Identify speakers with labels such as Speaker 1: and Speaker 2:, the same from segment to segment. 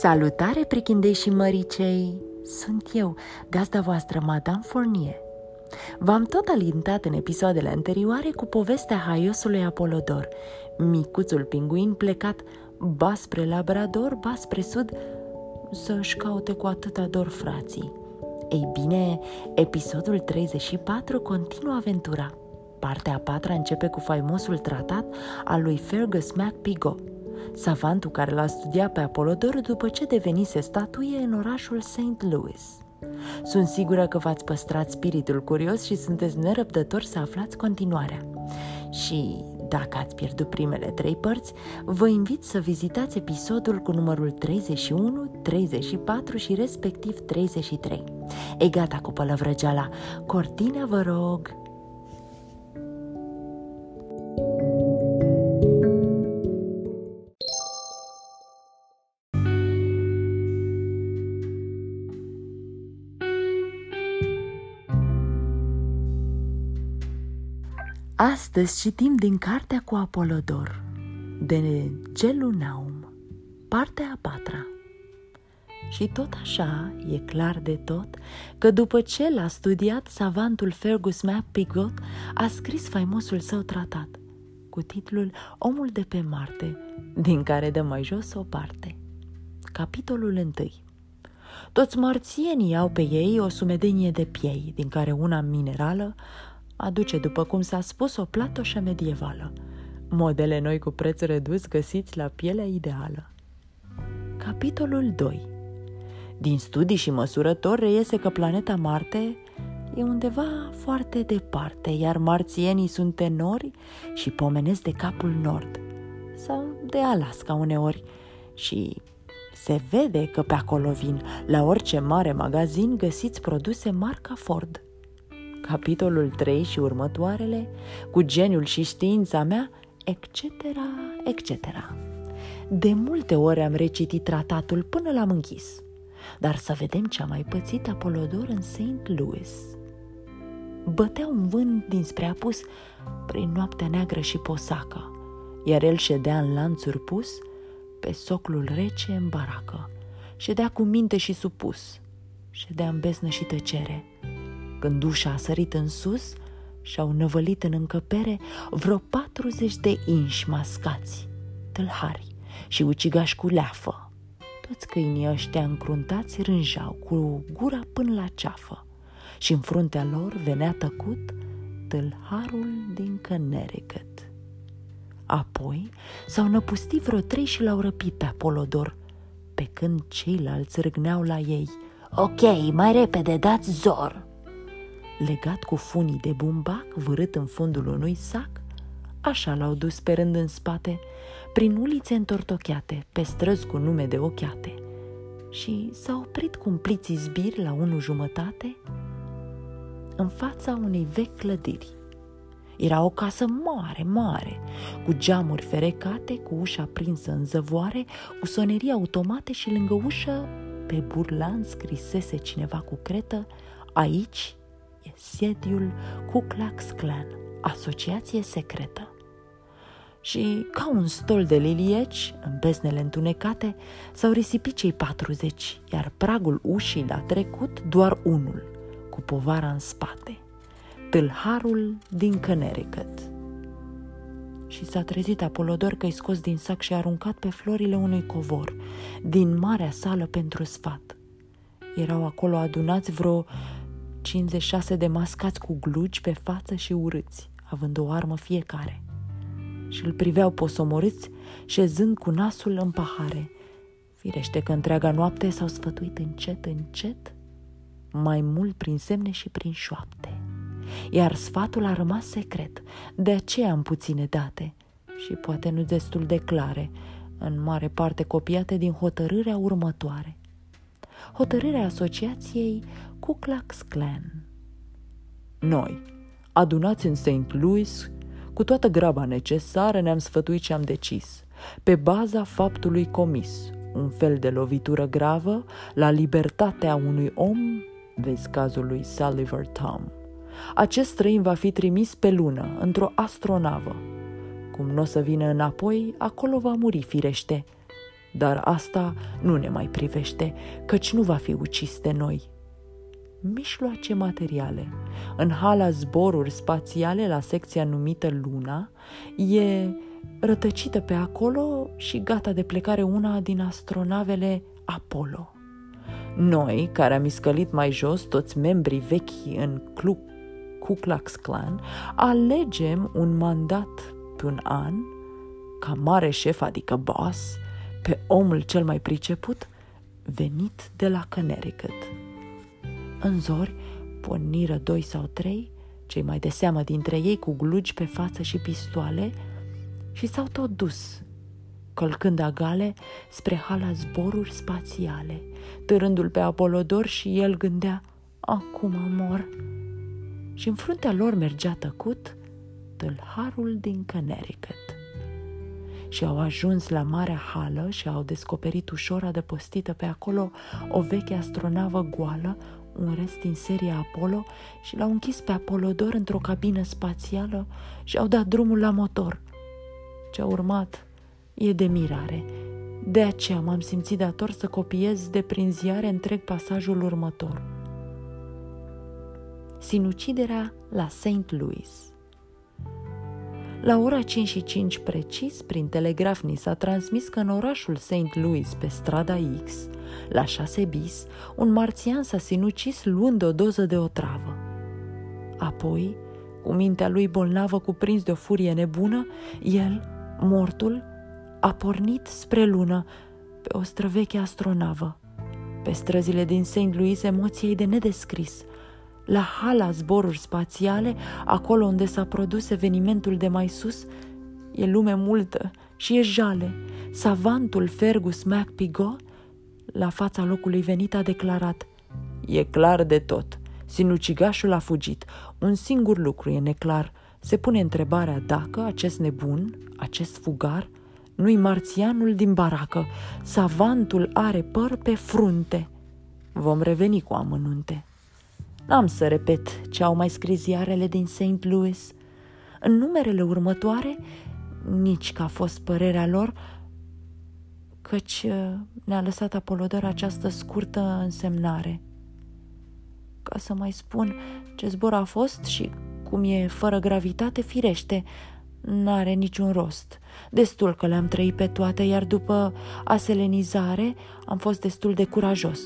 Speaker 1: Salutare, prichindei și măricei! Sunt eu, gazda voastră, Madame Fournier. V-am tot alintat în episoadele anterioare cu povestea haiosului Apolodor, micuțul pinguin plecat ba spre Labrador, ba spre sud, să-și caute cu atâta dor frații. Ei bine, episodul 34 continuă aventura. Partea a patra începe cu faimosul tratat al lui Fergus MacPigot, savantul care l-a studiat pe Apolodor după ce devenise statuie în orașul St. Louis. Sunt sigură că v-ați păstrat spiritul curios și sunteți nerăbdători să aflați continuarea. Și dacă ați pierdut primele trei părți, vă invit să vizitați episodul cu numărul 31, 34 și respectiv 33. E gata cu pălăvrăgeala. Cortina, vă rog! Astăzi citim din Cartea cu Apolodor, de Gelunaum, partea a patra. Și tot așa e clar de tot că după ce l-a studiat, savantul Fergus MacPigot a scris faimosul său tratat, cu titlul Omul de pe Marte, din care dă mai jos o parte. Capitolul 1 Toți marțienii au pe ei o sumedenie de piei, din care una minerală, aduce, după cum s-a spus, o platoșă medievală. Modele noi cu preț redus găsiți la pielea ideală. Capitolul 2 Din studii și măsurători reiese că planeta Marte e undeva foarte departe, iar marțienii sunt tenori și pomenesc de capul nord sau de Alaska uneori și se vede că pe acolo vin. La orice mare magazin găsiți produse marca Ford – capitolul 3 și următoarele, cu geniul și știința mea, etc., etc. De multe ori am recitit tratatul până l-am închis. Dar să vedem ce a mai pățit Apolodor în St. Louis. Bătea un vânt dinspre apus prin noaptea neagră și posacă, iar el ședea în lanțuri pus pe soclul rece în baracă. Ședea cu minte și supus, ședea în besnă și tăcere, când ușa a sărit în sus, și-au năvălit în încăpere vreo 40 de inși mascați, tâlhari și ucigași cu leafă. Toți câinii ăștia încruntați rânjau cu gura până la ceafă și în fruntea lor venea tăcut tâlharul din Connecticut. Apoi s-au năpustit vreo trei și l-au răpit pe Apolodor, pe când ceilalți râgneau la ei. Ok, mai repede, dați zor!" Legat cu funii de bumbac vârât în fundul unui sac, așa l-au dus pe rând în spate, prin ulițe întortocheate, pe străzi cu nume de ochiate. Și s-au oprit cumpliți zbiri la unu jumătate, în fața unei vechi clădiri. Era o casă mare, mare, cu geamuri ferecate, cu ușa prinsă în zăvoare, cu sonerii automate și lângă ușă, pe burlan scrisese cineva cu cretă, aici e sediul Ku Klux Klan, asociație secretă. Și ca un stol de lilieci, în beznele întunecate, s-au risipit cei 40, iar pragul ușii l-a trecut doar unul, cu povara în spate, tâlharul din Connecticut. Și s-a trezit Apolodor că-i scos din sac și a aruncat pe florile unui covor, din marea sală pentru sfat. Erau acolo adunați vreo 56 de mascați cu glugi pe față și urâți, având o armă fiecare. Și îl priveau posomorâți, șezând cu nasul în pahare. Firește că întreaga noapte s-au sfătuit încet, încet, mai mult prin semne și prin șoapte. Iar sfatul a rămas secret, de aceea am puține date și poate nu destul de clare, în mare parte copiate din hotărârea următoare. Hotărârea asociației Ku Klux Klan. Noi, adunați în St. Louis, cu toată graba necesară ne-am sfătuit și am decis, pe baza faptului comis, un fel de lovitură gravă la libertatea unui om, vezi cazul lui Sullivan Tom. Acest străin va fi trimis pe lună, într-o astronavă. Cum nu o să vină înapoi, acolo va muri firește. Dar asta nu ne mai privește, căci nu va fi ucis de noi. Mișloace materiale. În hala zboruri spațiale la secția numită Luna, e rătăcită pe acolo și gata de plecare una din astronavele Apollo. Noi, care am iscălit mai jos, toți membrii vechi în Ku Klux Klan, alegem un mandat pe un an ca mare șef, adică boss, pe omul cel mai priceput, venit de la Connecticut. În zori porniră doi sau trei, cei mai de seamă dintre ei cu glugi pe față și pistoale, și s-au tot dus, călcând agale spre hala zboruri spațiale, târându-l pe Apolodor și el gândea, acum mor. Și în fruntea lor mergea tăcut tâlharul din Connecticut și au ajuns la marea hală și au descoperit ușor adăpostită pe acolo o veche astronavă goală, un rest din seria Apollo și l-au închis pe Apolodor într-o cabină spațială și au dat drumul la motor. Ce a urmat e de mirare. De aceea m-am simțit dator să copiez de prin ziare întreg pasajul următor. Sinuciderea la St. Louis la ora 5 și 5 precis, prin telegraf ni s-a transmis că în orașul St. Louis, pe strada X, la 6 bis, un marțian s-a sinucis luând o doză de otravă. Apoi, cu mintea lui bolnavă cuprins de o furie nebună, el, mortul, a pornit spre lună pe o străveche astronavă. Pe străzile din St. Louis emoției de nedescris – la hala zboruri spațiale, acolo unde s-a produs evenimentul de mai sus, e lume multă și e jale. Savantul Fergus MacPigot, la fața locului venit, a declarat E clar de tot. Sinucigașul a fugit. Un singur lucru e neclar. Se pune întrebarea dacă acest nebun, acest fugar, nu-i marțianul din baracă. Savantul are păr pe frunte. Vom reveni cu amănunte. N-am să repet ce au mai scris ziarele din St. Louis. În numerele următoare, nici că a fost părerea lor, căci uh, ne-a lăsat Apolodor această scurtă însemnare. Ca să mai spun ce zbor a fost și cum e fără gravitate, firește, n-are niciun rost. Destul că le-am trăit pe toate, iar după aselenizare am fost destul de curajos.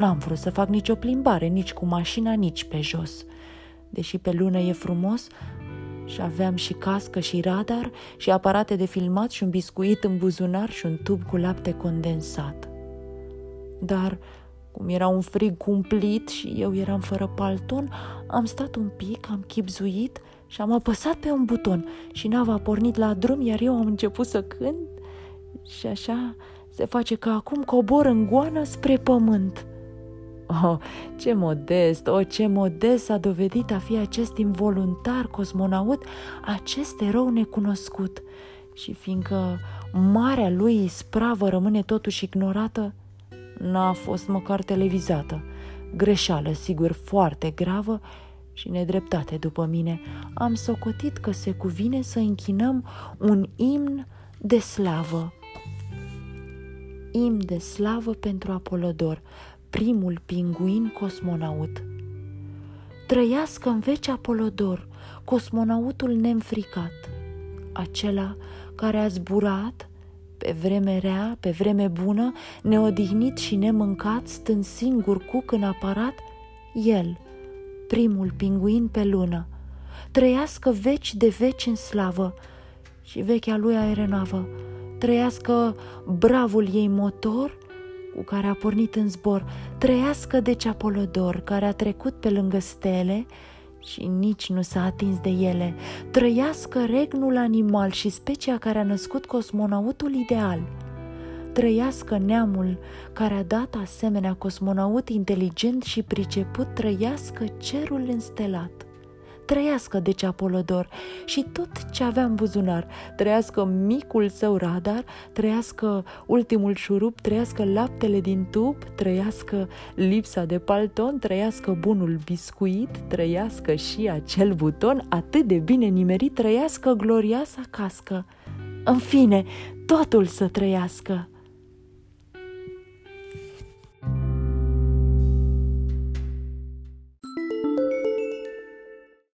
Speaker 1: N-am vrut să fac nicio plimbare, nici cu mașina, nici pe jos. Deși pe lună e frumos, și aveam și cască și radar și aparate de filmat și un biscuit în buzunar și un tub cu lapte condensat. Dar, cum era un frig cumplit și eu eram fără palton, am stat un pic, am chipzuit și am apăsat pe un buton și nava a pornit la drum, iar eu am început să cânt și așa se face că acum cobor în goană spre pământ. Oh, ce modest, oh, ce modest s-a dovedit a fi acest involuntar cosmonaut, acest erou necunoscut. Și fiindcă marea lui ispravă rămâne totuși ignorată, n-a fost măcar televizată. Greșeală, sigur, foarte gravă și nedreptate după mine. Am socotit că se cuvine să închinăm un imn de slavă. Imn de slavă pentru Apolodor, primul pinguin cosmonaut. Trăiască în veci Apolodor, cosmonautul neînfricat, acela care a zburat pe vreme rea, pe vreme bună, neodihnit și nemâncat, stând singur cuc în aparat, el, primul pinguin pe lună, trăiască veci de veci în slavă și vechea lui aeronavă, trăiască bravul ei motor cu care a pornit în zbor, trăiască deci Apolodor, care a trecut pe lângă stele și nici nu s-a atins de ele, trăiască regnul animal și specia care a născut cosmonautul ideal, trăiască neamul care a dat asemenea cosmonaut inteligent și priceput, trăiască cerul înstelat trăiască deci Apolodor și tot ce avea în buzunar, trăiască micul său radar, trăiască ultimul șurup, trăiască laptele din tub, trăiască lipsa de palton, trăiască bunul biscuit, trăiască și acel buton atât de bine nimerit, trăiască glorioasa cască. În fine, totul să trăiască.